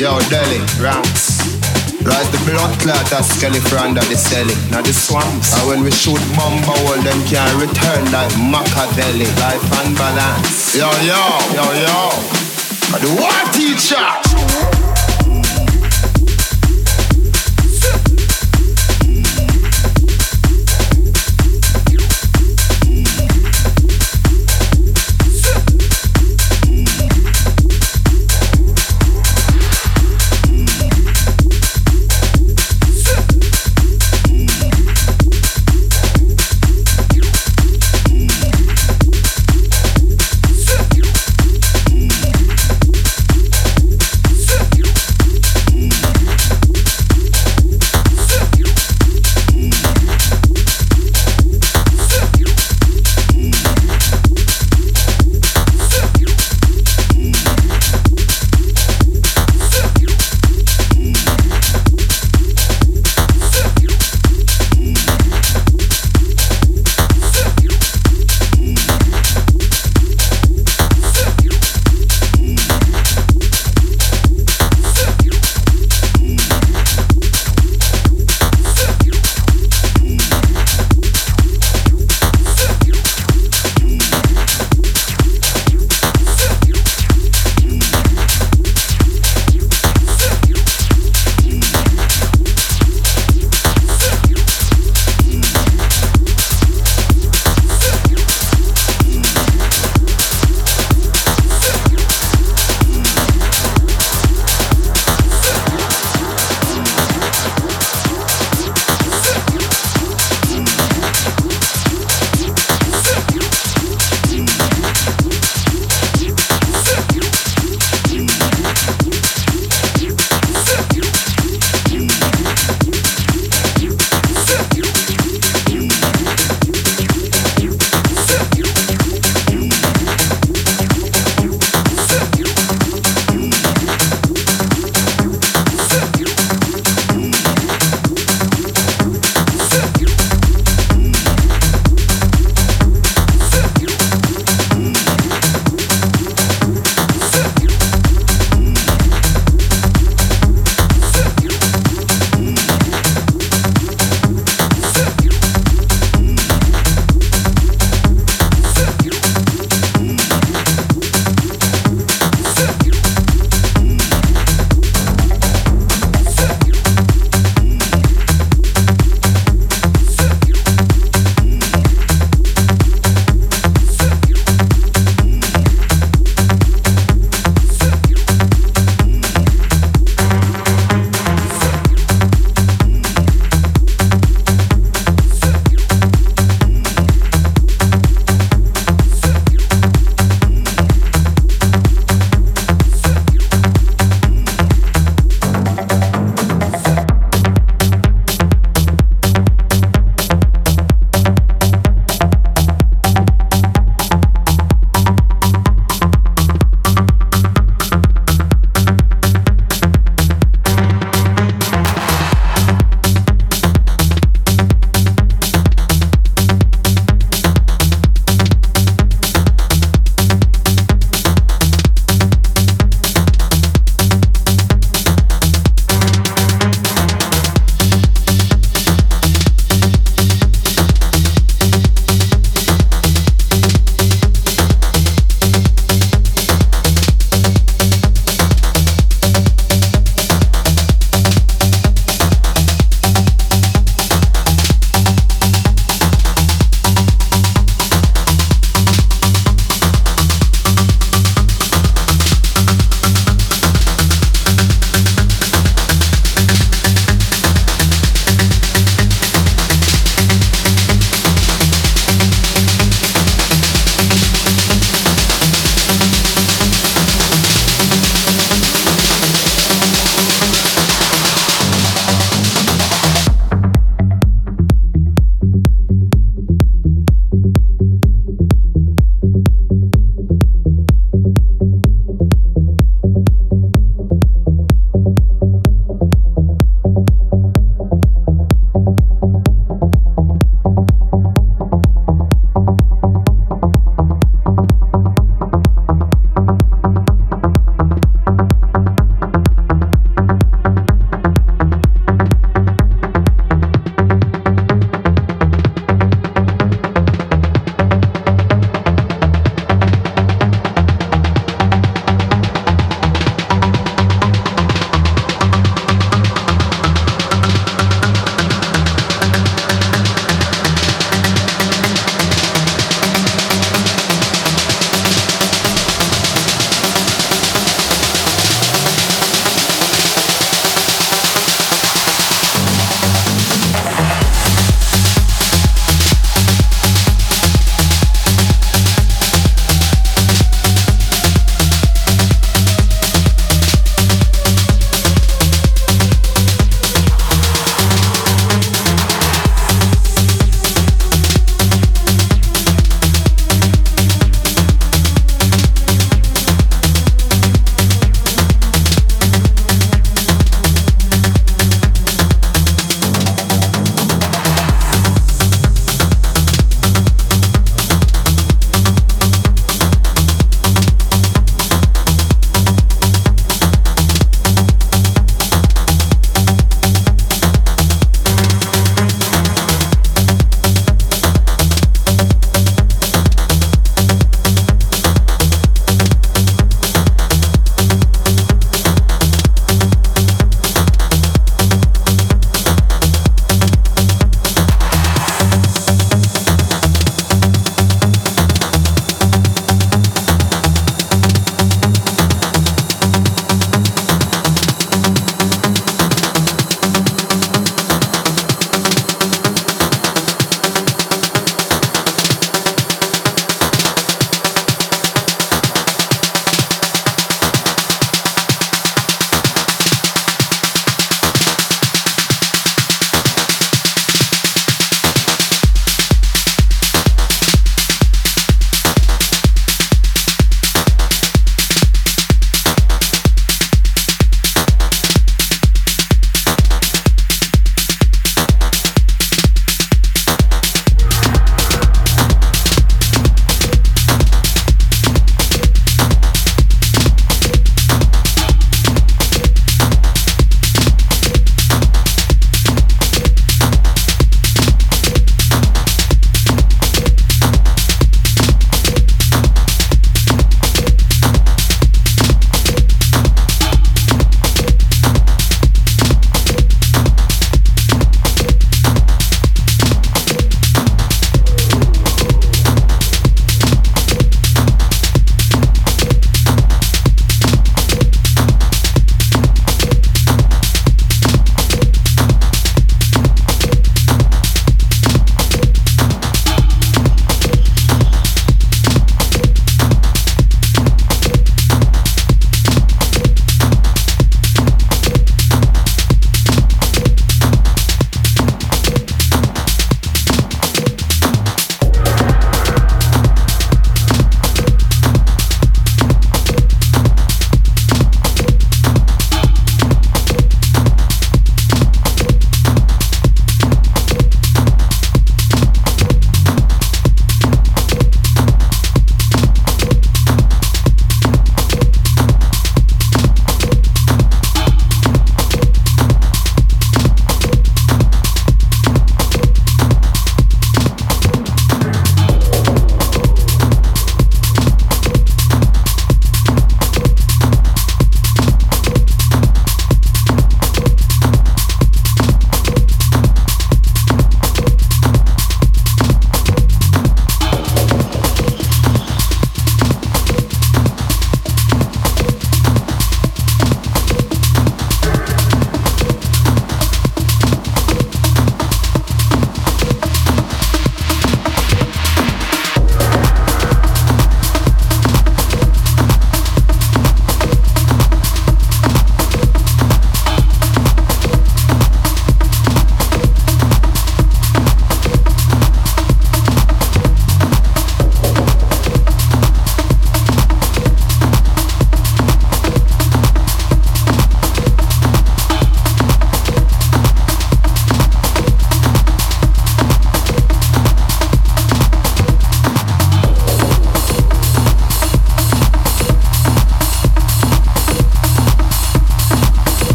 Yo, Delhi, ranks. Like the blood clot a skeleton under the celly. Now the swamps. And when we shoot mumbo all them can return like Machiavelli. Life and balance. Yo, yo, yo, yo. The war teacher.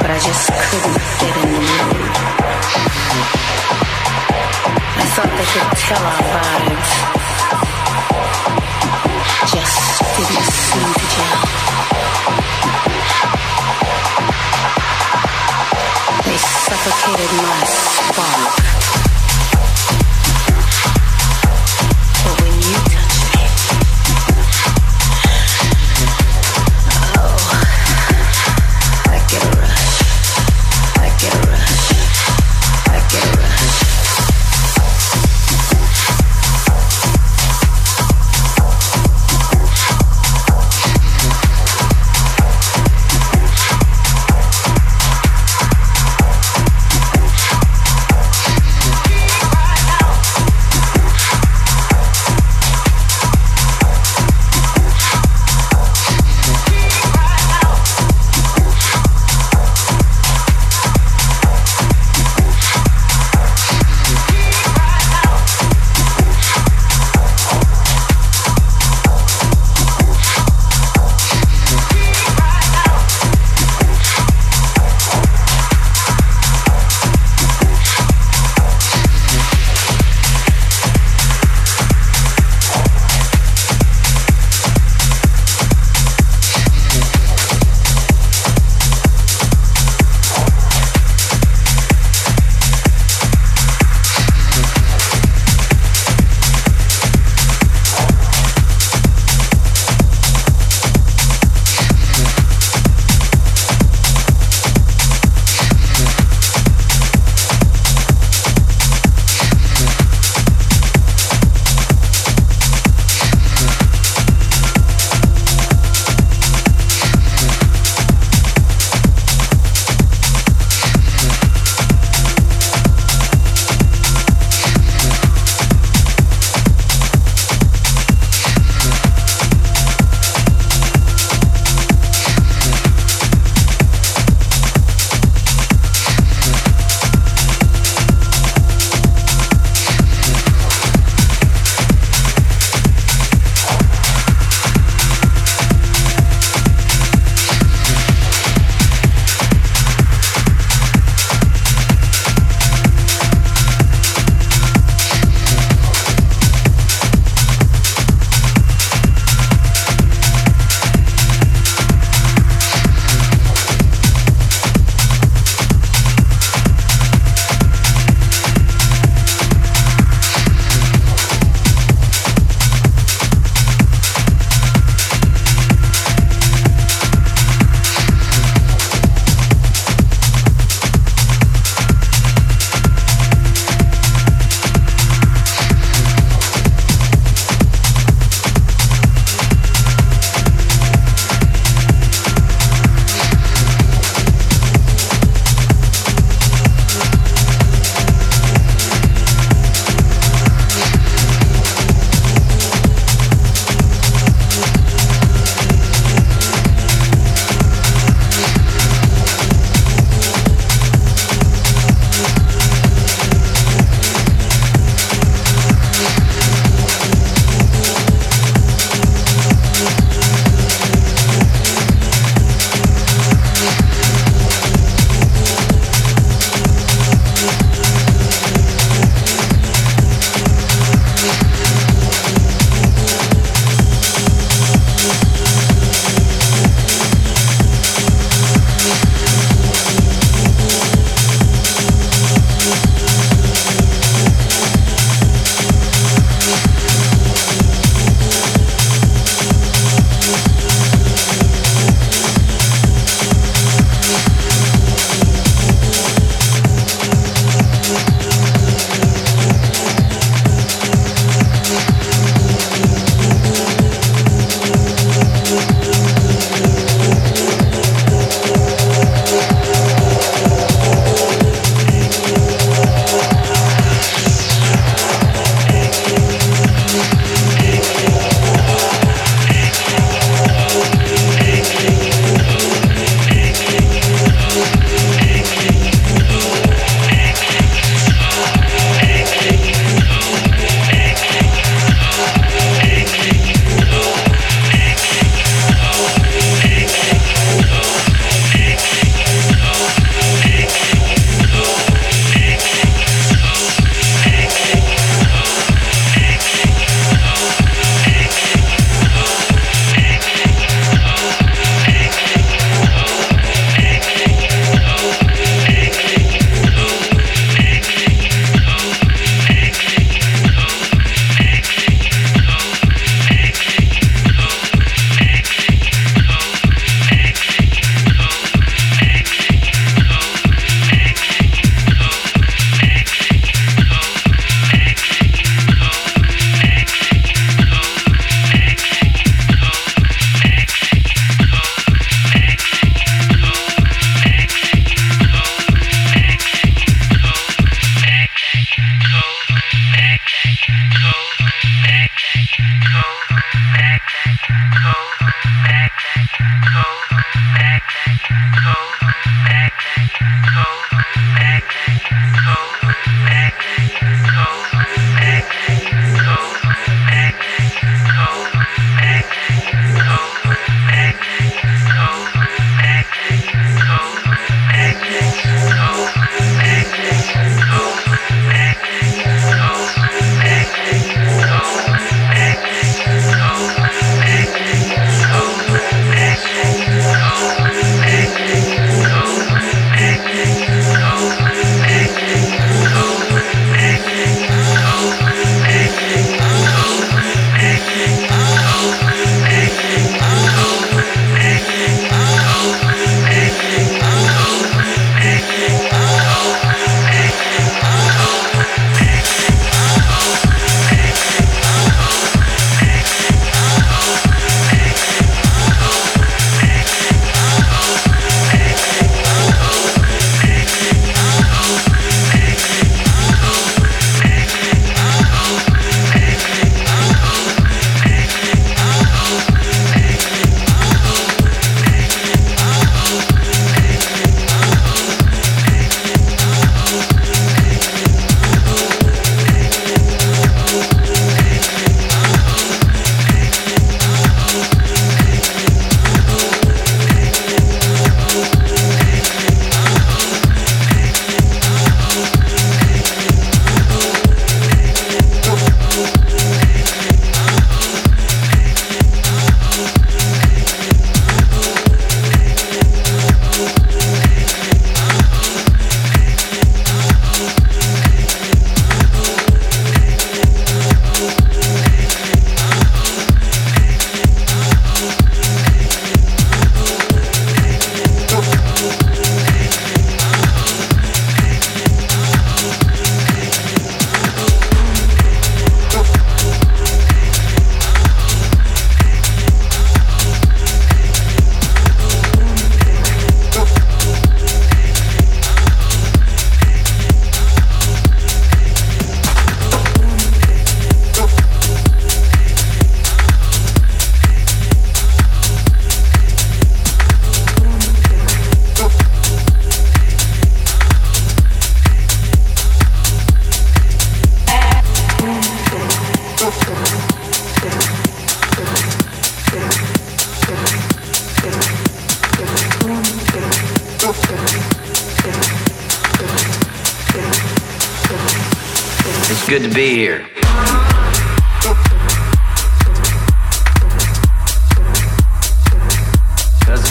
but I just couldn't fit in the mood. I thought they could tell our vibes, just didn't seem to gel. They suffocated my spark.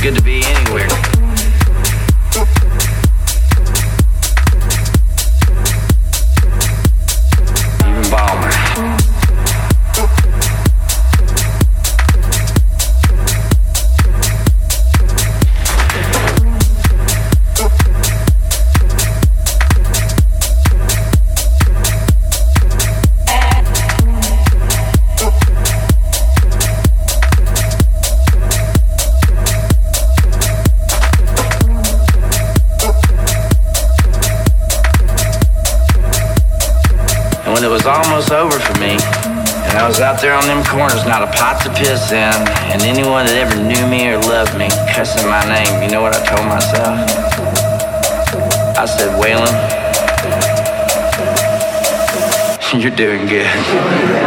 good to be anywhere. doing good.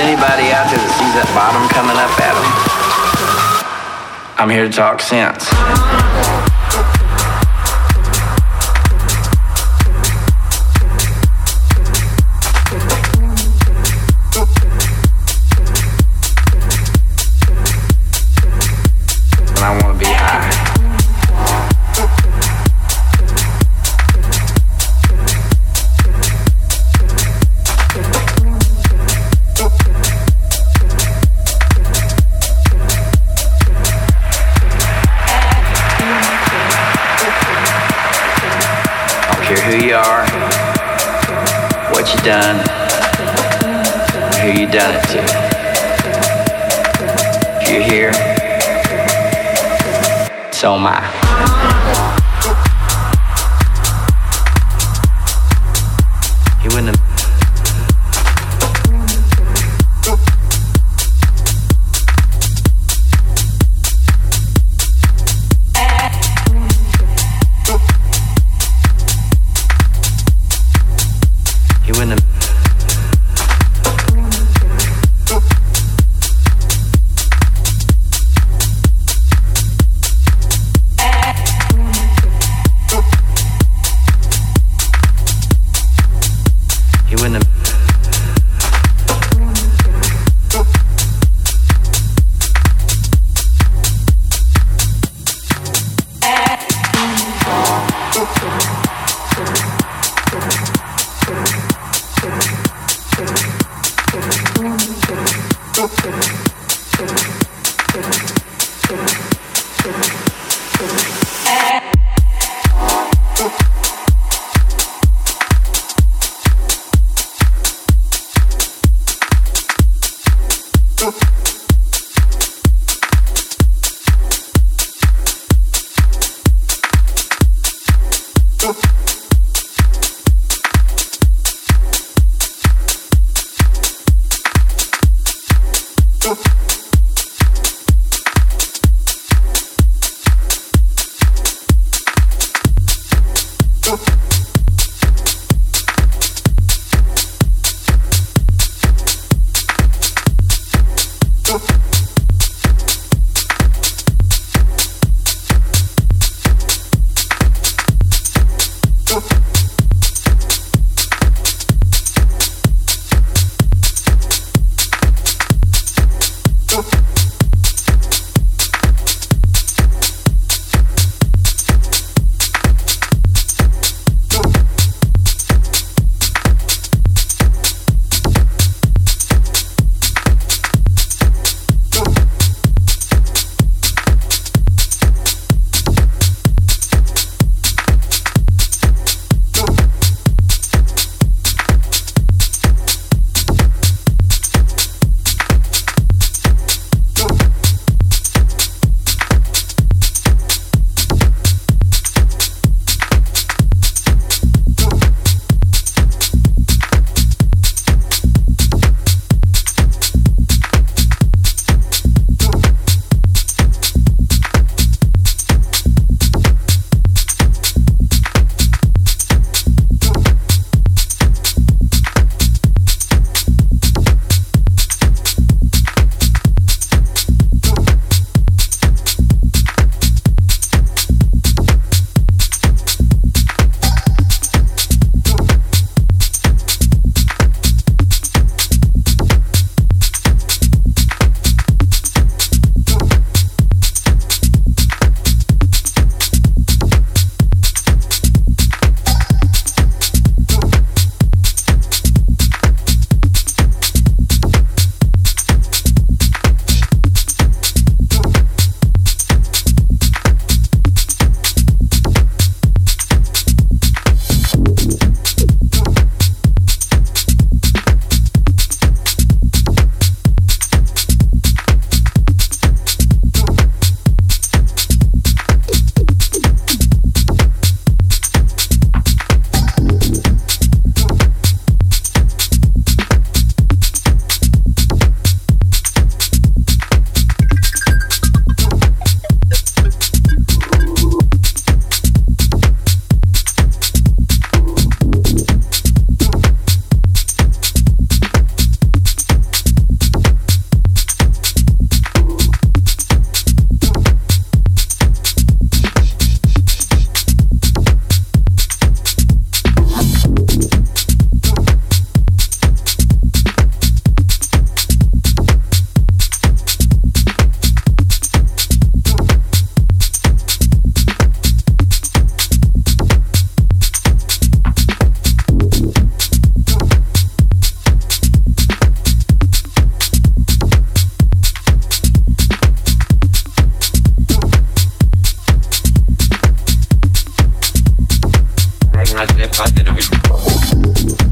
anybody out there that sees that bottom coming up at them? I'm here to talk sense. done it to. I've never, I've never